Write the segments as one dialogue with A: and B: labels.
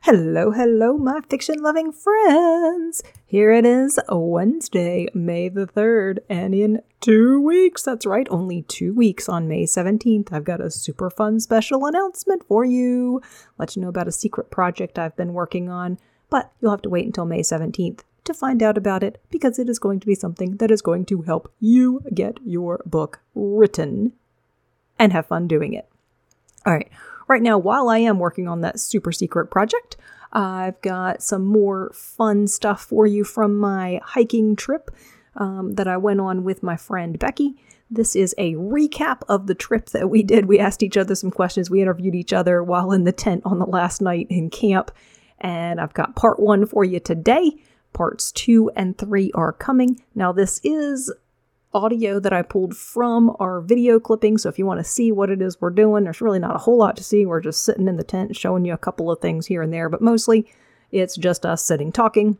A: Hello, hello, my fiction loving friends. Here it is, Wednesday, May the 3rd, and in two weeks, that's right, only two weeks on May 17th, I've got a super fun special announcement for you. Let you know about a secret project I've been working on, but you'll have to wait until May 17th to find out about it because it is going to be something that is going to help you get your book written and have fun doing it. All right. Right now, while I am working on that super secret project, I've got some more fun stuff for you from my hiking trip um, that I went on with my friend Becky. This is a recap of the trip that we did. We asked each other some questions. We interviewed each other while in the tent on the last night in camp. And I've got part one for you today. Parts two and three are coming. Now, this is audio that I pulled from our video clipping. So if you want to see what it is we're doing, there's really not a whole lot to see. We're just sitting in the tent showing you a couple of things here and there, but mostly it's just us sitting talking.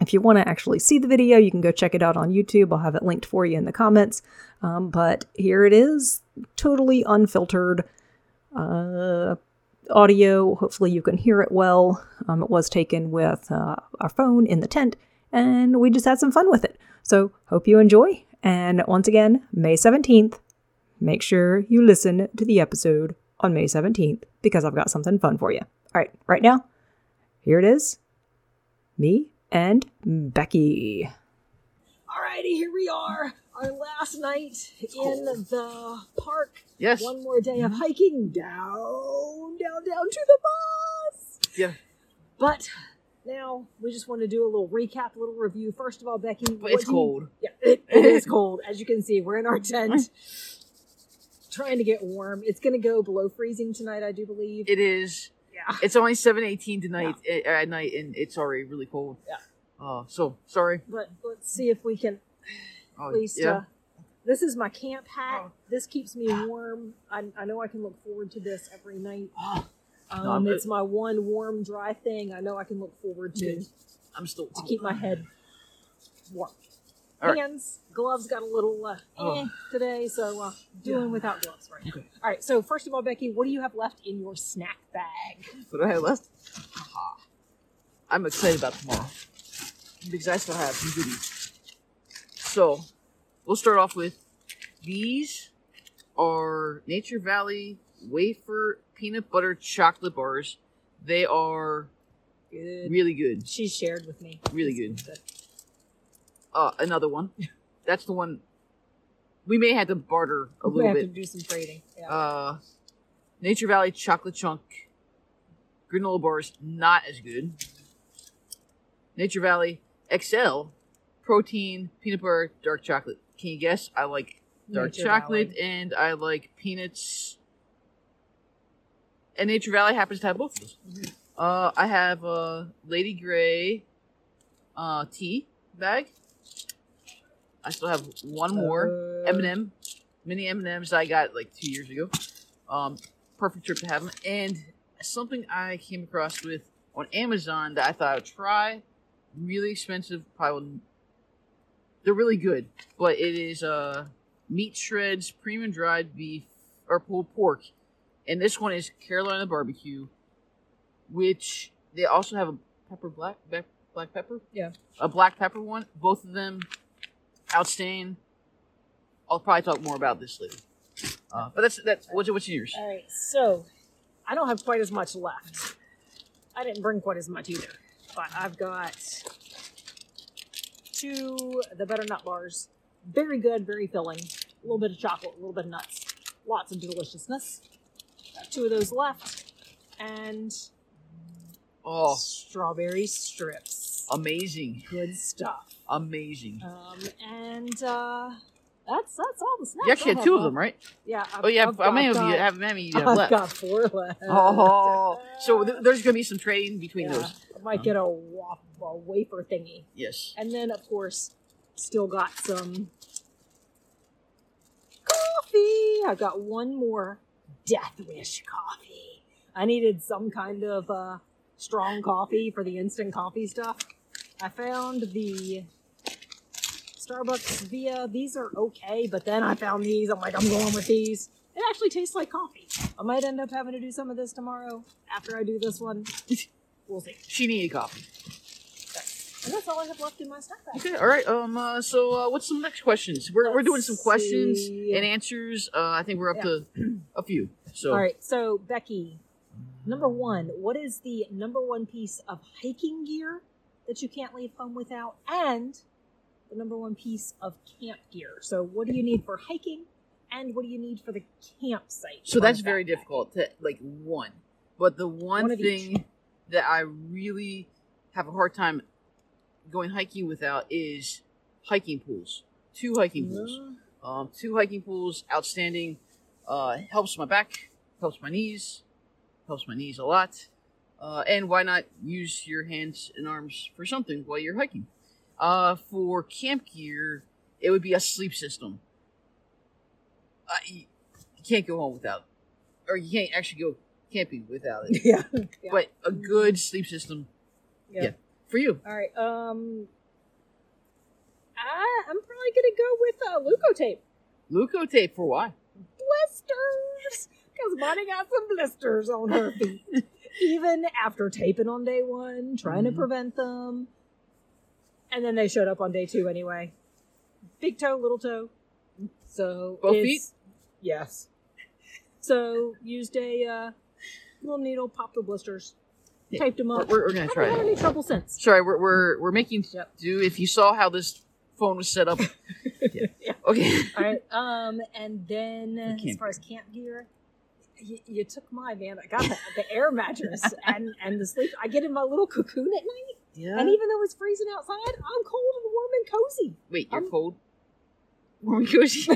A: If you want to actually see the video, you can go check it out on YouTube. I'll have it linked for you in the comments. Um, but here it is, totally unfiltered uh, audio. Hopefully, you can hear it well. Um, it was taken with uh, our phone in the tent, and we just had some fun with it. So, hope you enjoy. And once again, May 17th, make sure you listen to the episode on May 17th because I've got something fun for you. All right, right now, here it is me and Becky.
B: Alrighty, here we are. Our last night in the park.
C: Yes.
B: One more day of mm-hmm. hiking down, down, down to the bus.
C: Yeah.
B: But now we just want to do a little recap, a little review. First of all, Becky,
C: it's
B: you-
C: cold.
B: yeah, it, it is cold. As you can see, we're in our tent, trying to get warm. It's going to go below freezing tonight, I do believe.
C: It is.
B: yeah.
C: It's only seven eighteen tonight eh, at night, and it's already really cold.
B: Yeah.
C: Uh, so sorry.
B: But let's see if we can
C: Oh,
B: at least.
C: yeah.
B: Uh, this is my camp hat.
C: Oh.
B: This keeps me warm. I, I know I can look forward to this every night. Um,
C: No,
B: it's my one warm, dry thing. I know I can look forward to.
C: I'm still
B: to keep my head warm.
C: All right.
B: Hands, gloves got a little uh,
C: Oh.
B: eh today, so uh, doing
C: Yeah.
B: without gloves right now.
C: Okay.
B: All right. So first of all, Becky, what do you have left in your snack bag?
C: What do I have left? Haha. I'm excited about tomorrow because I still have some goodies. So we'll start off with these are Nature Valley wafer peanut butter chocolate bars. They are
B: Good.
C: really good.
B: She shared with me.
C: Really good. Uh, another one. That's the one. We may have to barter a
B: we
C: little
B: have
C: bit.
B: to do some trading. Yeah.
C: Uh, Nature Valley chocolate chunk granola bars not as good. Nature Valley XL protein peanut butter dark chocolate. Can you guess? I like dark
B: Nature
C: chocolate
B: Valley.
C: and I like peanuts. And Nature Valley happens to have both of those. Uh, I have a Lady Grey uh, tea bag. I still have one more.
B: Uh,
C: M&M, mini M&Ms I got like two years ago. Um, perfect trip to have them. And something I came across with on Amazon that I thought I would try. Really expensive, probably. They're really good, but it is uh meat shreds, premium dried beef or pulled pork, and this one is Carolina barbecue, which they also have a pepper black black, black pepper.
B: Yeah.
C: a black pepper one. Both of them outstanding. I'll probably talk more about this later. Uh, but that's that's what's what's yours?
B: All right, so I don't have quite as much left. I didn't bring quite as much either, but I've got two the better nut bars. Very good, very filling. A little bit of chocolate, a little bit of nuts, lots of deliciousness. Two of those left, and
C: Oh,
B: strawberry strips.
C: amazing,
B: Good stuff.
C: amazing.
B: Um, and uh, that's that's all the snacks.
C: You actually
B: I
C: had two of them, right?
B: Yeah. I've,
C: Oh yeah,
B: I've
C: how many of you have? Many you have
B: I've
C: left?
B: got four left.
C: Oh, so th- there's gonna be some trading between
B: Yeah,
C: those.
B: I might get a, wa- a wafer thingy.
C: Yes.
B: And then, of course, still got some coffee. I've got one more Death Wish coffee. I needed some kind of uh, strong coffee for the instant coffee stuff. I found the Starbucks Via. These are okay, but then I found these. I'm like, I'm going with these. It actually tastes like coffee. I might end up having to do some of this tomorrow after I do this one. we'll see.
C: She needed coffee.
B: And that's all I have left in my snack bag.
C: Okay, all right. Um, uh, so uh, what's some next questions? We're, we're doing some questions
B: see.
C: and answers. Uh, I think we're up to a few. So
B: All right, so Becky, number one, what is the number one piece of hiking gear that you can't leave home without? And the number one piece of camp gear. So, what do you need for hiking? And what do you need for the campsite?
C: So that's very
B: backpack?
C: difficult to like one. But the one,
B: One of each.
C: thing that I really have a hard time going hiking without is hiking pools. Two hiking pools.
B: Uh,
C: Um, two hiking pools, outstanding. Uh, helps my back, helps my knees, helps my knees a lot. Uh, and why not use your hands and arms for something while you're hiking? Uh, for camp gear, it would be a sleep system. Uh, you, you can't go home without, or you can't actually go camping without it.
B: yeah. yeah.
C: But a good sleep system yeah. for you.
B: All right. Um, I, I'm probably gonna go with uh,
C: tape. Leukotape for why?
B: Blisters because Bonnie got some blisters on her feet. Even after taping on day one, trying
C: Mhm.
B: to prevent them, and then they showed up on day two anyway. Big toe, little toe. So
C: Both
B: feet. Yes. So used a uh, little needle, popped the blisters,
C: Yeah,
B: taped them up.
C: we're, we're gonna
B: Haven't
C: try
B: had any trouble since.
C: Sorry, we're we're, we're making
B: Yep.
C: do. If you saw how this phone was set up, yeah.
B: Yeah.
C: Okay.
B: All right. Um, and then as far as camp gear, you, you took my van. I got the, the air mattress and and the sleep. I get in my little cocoon at night,
C: Yeah.
B: and even though it's freezing outside, I'm cold and warm and cozy.
C: Wait, you're
B: I'm-
C: cold. Warm and cozy.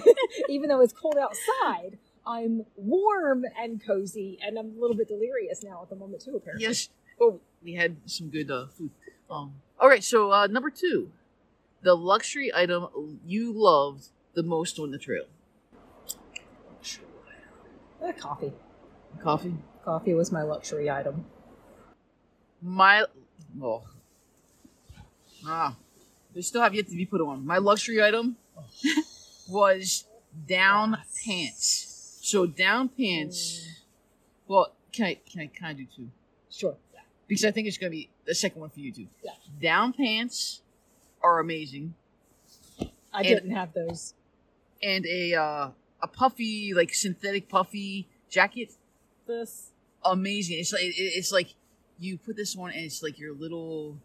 B: even though it's cold outside, I'm warm and cozy, and I'm a little bit delirious now at the moment too. Apparently.
C: yes. Well, we had some good uh, food. Um. All right. So uh, number two, the luxury item you loved the most on the trail.
B: Uh, coffee.
C: Coffee.
B: Coffee was my luxury item.
C: My oh ah, they still have yet to be put on. My luxury item was down
B: Yes.
C: pants. So down pants. Well, can I can I kind of do two?
B: Sure. Yeah.
C: Because I think it's gonna be the second one for you too.
B: Yeah.
C: Down pants are amazing,
B: I
C: And-
B: didn't have those.
C: And a uh, a puffy like synthetic puffy jacket,
B: This.
C: amazing. It's like it's like you put this on and it's like your little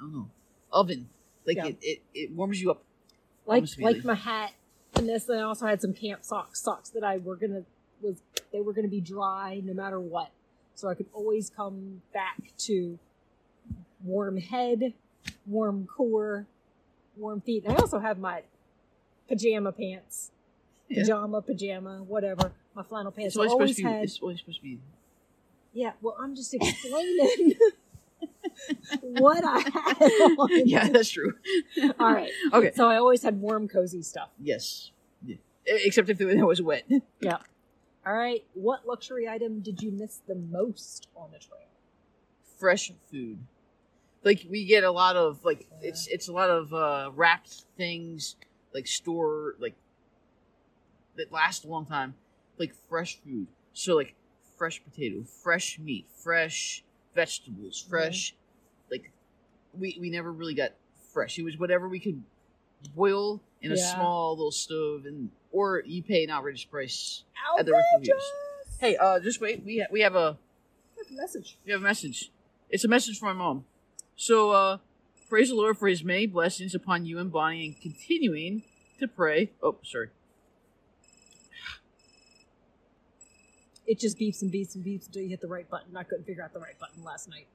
C: I don't know oven. Like
B: Yeah.
C: it, it it warms you up.
B: like like my hat and this and I also had some camp socks socks that I were gonna was they were gonna be dry no matter what so I could always come back to warm head warm core warm feet and I also have my pajama pants
C: Yeah.
B: pajama pajama whatever my flannel pants I
C: always
B: always
C: supposed to be.
B: had
C: It's always supposed to be.
B: yeah well I'm just explaining what I had on.
C: Yeah, that's true.
B: all right
C: Okay.
B: so I always had warm cozy stuff
C: Yes. Yeah. Except if it was wet. Yeah.
B: All right. What luxury item did you miss the most on the trail?
C: fresh food. Like we get a lot of like it's it's a lot of uh wrapped things like store like that last a long time. Like fresh food. So like fresh potato, fresh meat, fresh vegetables, fresh like we we never really got fresh. It was whatever we could boil in a small little stove and or you pay an outrageous price at the
B: Outrageous!
C: Hey, uh just wait. We ha- we have a
B: Message.
C: we have a message. It's a message from my mom. So, uh, praise the Lord for his many blessings upon you and Bonnie and continuing to pray. Oh, sorry.
B: It just beeps and beeps and beeps until you hit the right button. I couldn't figure out the right button last night.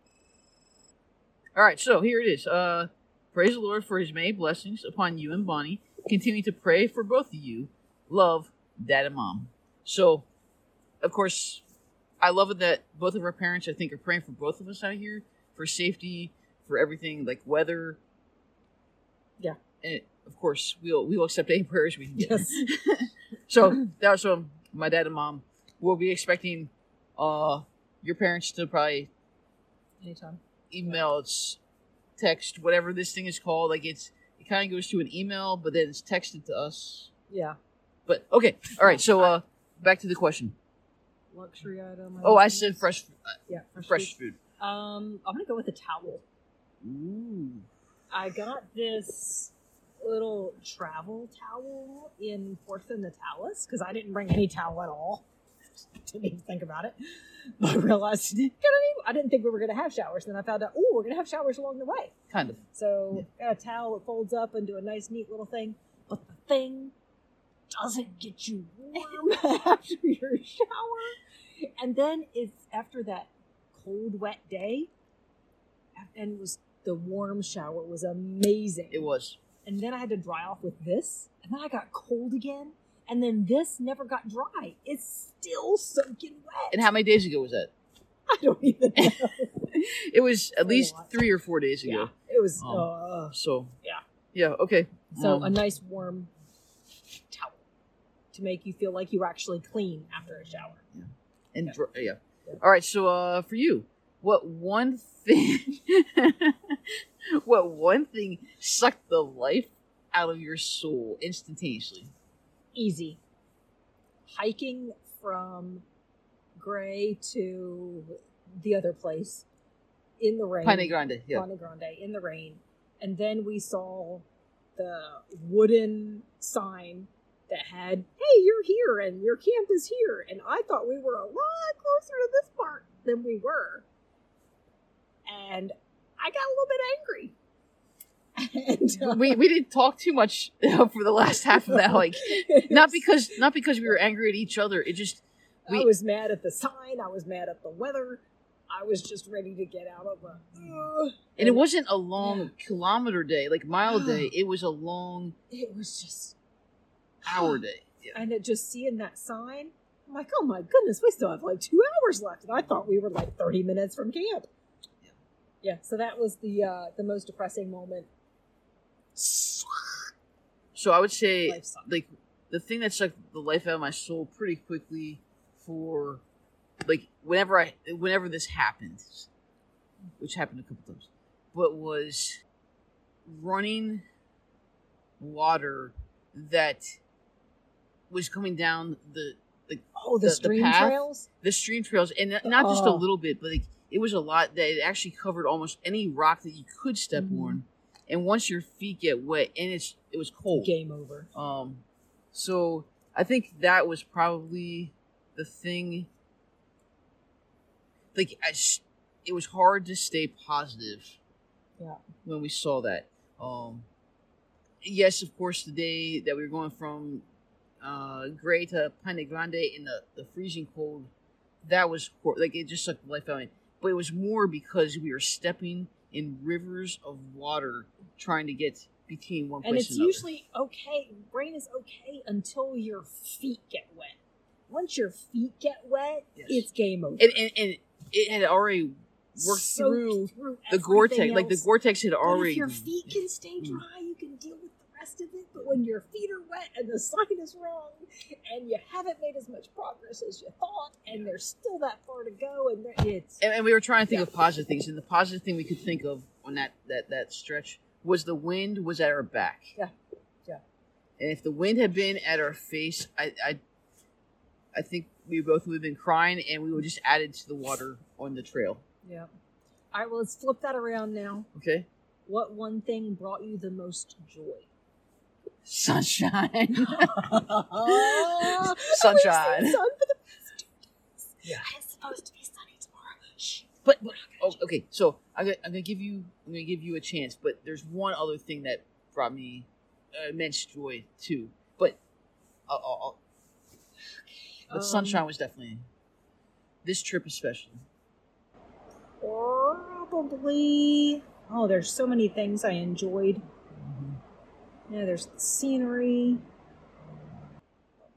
C: All right, so here it is. Uh, praise the Lord for his many blessings upon you and Bonnie. Continue to pray for both of you. Love, Dad and Mom. So, of course, I love it that both of our parents, I think, are praying for both of us out here for safety, for everything, like weather.
B: Yeah.
C: And of course, we'll we'll accept any prayers we can get.
B: Yes.
C: so that was from my dad and mom. We'll be expecting uh your parents to probably
B: Anytime.
C: email it's text whatever this thing is called like it's it kind of goes to an email but then it's texted to us
B: Yeah.
C: but okay all right so uh back to the question
B: Luxury item.
C: oh i said fresh uh,
B: Yeah.
C: fresh food
B: Um, I'm gonna go with a towel.
C: Ooh.
B: I got this little travel towel in Puerto Natales because I didn't bring any towel at all. didn't even think about it. I realized I didn't think we were going to have showers. Then I found out, oh, we're going to have showers along the way.
C: Kind of.
B: So got a towel that folds up into a nice, neat little thing. But the thing doesn't get you warm after your shower. And then it's after that cold, wet day, and it was the warm shower was amazing.
C: It was.
B: And then I had to dry off with this, and then I got cold again, and then this never got dry. It's still soaking wet.
C: And how many days ago was that?
B: I don't even know.
C: It was at least three or four days
B: yeah,
C: ago.
B: it was.
C: Um,
B: uh,
C: So
B: Yeah.
C: yeah, okay.
B: so
C: Um,
B: a nice warm towel to make you feel like you were actually clean after a shower.
C: and
B: Yeah.
C: dr- yeah.
B: Yeah.
C: All right, so uh, for you, what one thing, what one thing sucked the life out of your soul instantaneously?
B: Easy. Hiking from Grey to the other place in the rain.
C: Paine Grande. Yeah.
B: Grande Grande in the rain, and then we saw the wooden sign that had "Hey, you're here, and your camp is here," and I thought we were a lot closer to this part than we were, and I got a little bit angry. And, uh,
C: we we didn't talk too much for the last half of that Like, Not because not because we were angry at each other. It just
B: I
C: we-
B: was mad at the sign. I was mad at the weather. I was just ready to get out of a. Ugh.
C: and it wasn't a long
B: Yeah.
C: kilometer day, like mile day. It was a long
B: It was just
C: hour day. Yeah.
B: and it just seeing that sign, I'm like, oh my goodness, we still have like two hours left, and I thought we were like 30 minutes from camp.
C: Yeah.
B: So that was the uh, the most depressing moment.
C: So I would say like the thing that sucked the life out of my soul pretty quickly for like whenever I whenever this happened, which happened a couple times, but was running water that was coming down the the,
B: Oh, the,
C: The- the
B: stream
C: path?
B: trails.
C: the stream trails and not- not just a
B: Oh.
C: little bit, but like it was a lot that it actually covered almost any rock that you could step
B: Mhm.
C: on. And once your feet get wet and it's it was cold.
B: Game over.
C: Um, so I think that was probably the thing. Like, I it was hard to stay positive.
B: Yeah.
C: When we saw that, um, yes, of course, the day that we were going from uh, Grey to Paine Grande in the, the freezing cold, that was hor- like it just sucked the life out of me. But it was more because we were stepping in rivers of water trying to get between one person
B: And
C: place
B: it's
C: and another.
B: usually okay. Rain is okay until your feet get wet. Once your feet get wet,
C: Yes.
B: it's game over.
C: and, and, and it had already worked
B: Soaked
C: through
B: through
C: the Gore-Tex. Like the
B: else.
C: Gore-Tex had
B: But
C: already.
B: if your feet can stay
C: Mm.
B: dry, you can deal of it. But when your feet are wet and the sign is wrong, and you haven't made as much progress as you thought, and there's still that far to go, and it's
C: and, and we were trying to think
B: Yeah.
C: of positive things, and the positive thing we could think of on that that that stretch was the wind was at our back.
B: Yeah. Yeah.
C: And if the wind had been at our face, I I, I think we both would have been crying, and we would just added to the water on the trail.
B: yeah. All right, well, let's flip that around now.
C: Okay.
B: What one thing brought you the most joy?
C: Sunshine. Sunshine.
B: Sun for the past two days.
C: Yeah.
B: And it's supposed to be sunny tomorrow. Shh.
C: But, but oh, okay, so I'm gonna, I'm gonna give you I'm gonna give you a chance, but there's one other thing that brought me uh, immense joy too. But I'll, I'll, I'll- but
B: Um,
C: sunshine was definitely this trip especially.
B: Probably. Oh, there's so many things I enjoyed. Yeah, there's the scenery.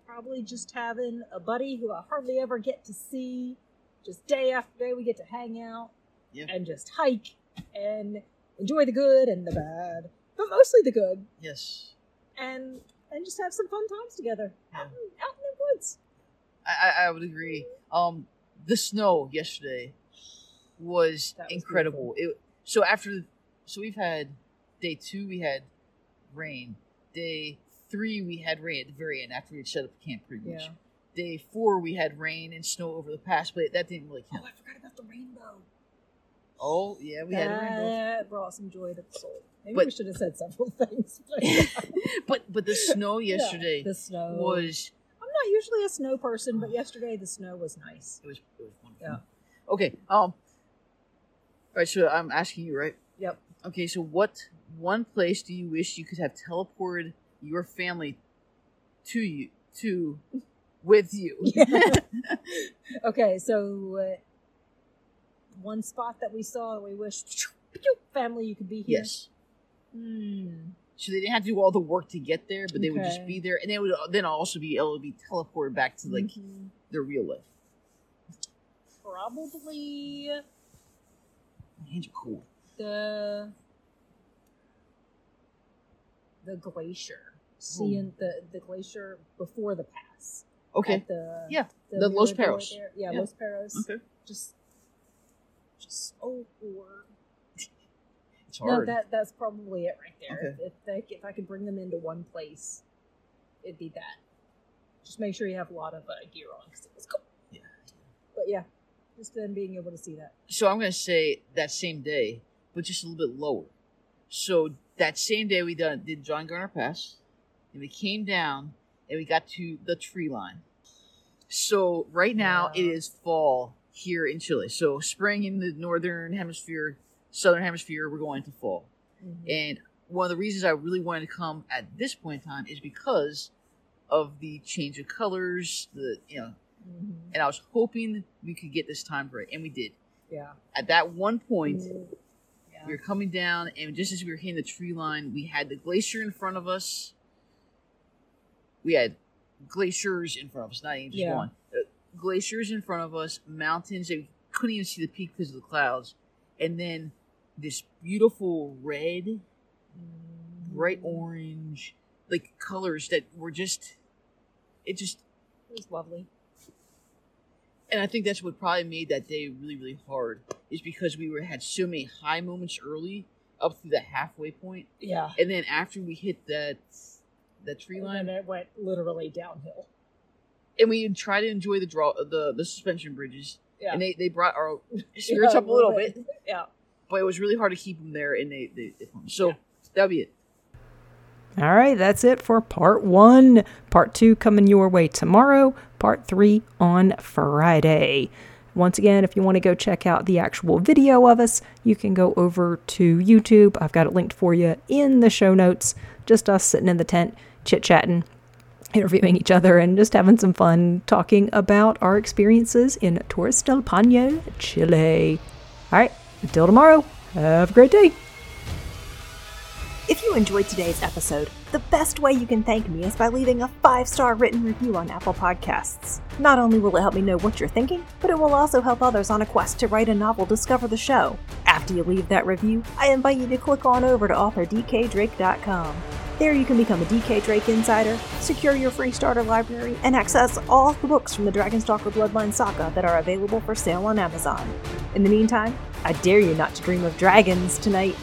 B: Probably just having a buddy who I hardly ever get to see. Just day after day, we get to hang out
C: Yeah.
B: and just hike and enjoy the good and the bad, but mostly the good,
C: Yes,
B: and and just have some fun times together out, in, out in the woods.
C: I, I, would agree. Um, the snow yesterday was,
B: was
C: incredible. It so after so we've had day two we had rain. Day three we had rain at the very end after we had set up the camp pretty much.
B: Yeah.
C: Day four we had rain and snow over the pass, but that didn't really count. Oh.
B: I forgot about the rainbow.
C: Oh yeah, we had a rainbow.
B: That brought some joy to the soul. Maybe
C: But-
B: we should have said several things. but-
C: But but the snow
B: Yeah,
C: yesterday
B: the snow
C: was
B: I'm not usually a snow person, but yesterday the snow was nice.
C: it was it was wonderful.
B: Yeah.
C: Okay. Um. All right. So I'm asking you, right?
B: Yep.
C: Okay. So what one place do you wish you could have teleported your family to you to with you?
B: Okay, so uh, one spot that we saw that we wish family you could be here.
C: yes.
B: Hmm.
C: So they didn't have to do all the work to get there, but they would just be there, and they would then also be able to be teleported back to like
B: Mhm.
C: their real life.
B: probably
C: hands are cool.
B: the the glacier. Seeing the the glacier before the pass.
C: Okay.
B: The
C: Yeah, the Los Perros.
B: there. Yeah,
C: Yeah.
B: Los Perros.
C: Okay.
B: Just just so bored.
C: It's hard.
B: No, that that's probably it right there.
C: Okay.
B: If they, if I could bring them into one place, it'd be that. Just make sure you have a lot of uh, gear on because it was cool.
C: Yeah.
B: But yeah, just then being able to see that.
C: so I'm gonna say that same day, but just a little bit lower. So that same day we done did John Gardner Pass, and we came down and we got to the tree line. So right now it
B: Yeah.
C: is fall here in Chile. So spring in the northern hemisphere, southern hemisphere, we're going to fall. And one of the reasons I really wanted to come at this point in time is because of the change of colors, the you know,
B: Mhm.
C: and I was hoping we could get this time right, and we did.
B: Yeah.
C: At that one point,
B: Yeah.
C: We were coming down, and just as we were hitting the tree line, we had the glacier in front of us. We had glaciers in front of us, not even just
B: Yeah.
C: one. Uh, glaciers in front of us, mountains that we couldn't even see the peak because of the clouds, and then this beautiful red, bright orange, like colors that were just, it just
B: It was lovely.
C: And I think that's what probably made that day really, really hard is because we were had so many high moments early up through the halfway point,
B: Yeah.
C: and then after we hit that that tree
B: And
C: line,
B: it went literally downhill.
C: and we tried to enjoy the draw the the suspension bridges,
B: Yeah.
C: and they they brought our spirits
B: Yeah,
C: up a little bit,
B: Yeah.
C: but it was really hard to keep them there, and they they, they so
B: Yeah.
C: that'll be it.
A: All right, that's it for part one. Part two coming your way tomorrow. Part three on Friday. Once again, if you want to go check out the actual video of us, you can go over to YouTube. I've got it linked for you in the show notes. Just us sitting in the tent, chit chatting, interviewing each other, and just having some fun talking about our experiences in Torres del Paine, Chile. All right, until tomorrow, have a great day.
D: If you enjoyed today's episode, the best way you can thank me is by leaving a five star written review on Apple Podcasts. Not only will it help me know what you're thinking, but it will also help others on a quest to write a novel discover the show. After you leave that review, I invite you to click on over to authordkdrake.com. There you can become a DK Drake Insider, secure your free starter library, and access all the books from the Dragonstalker Bloodline saga that are available for sale on Amazon. In the meantime, I dare you not to dream of dragons tonight.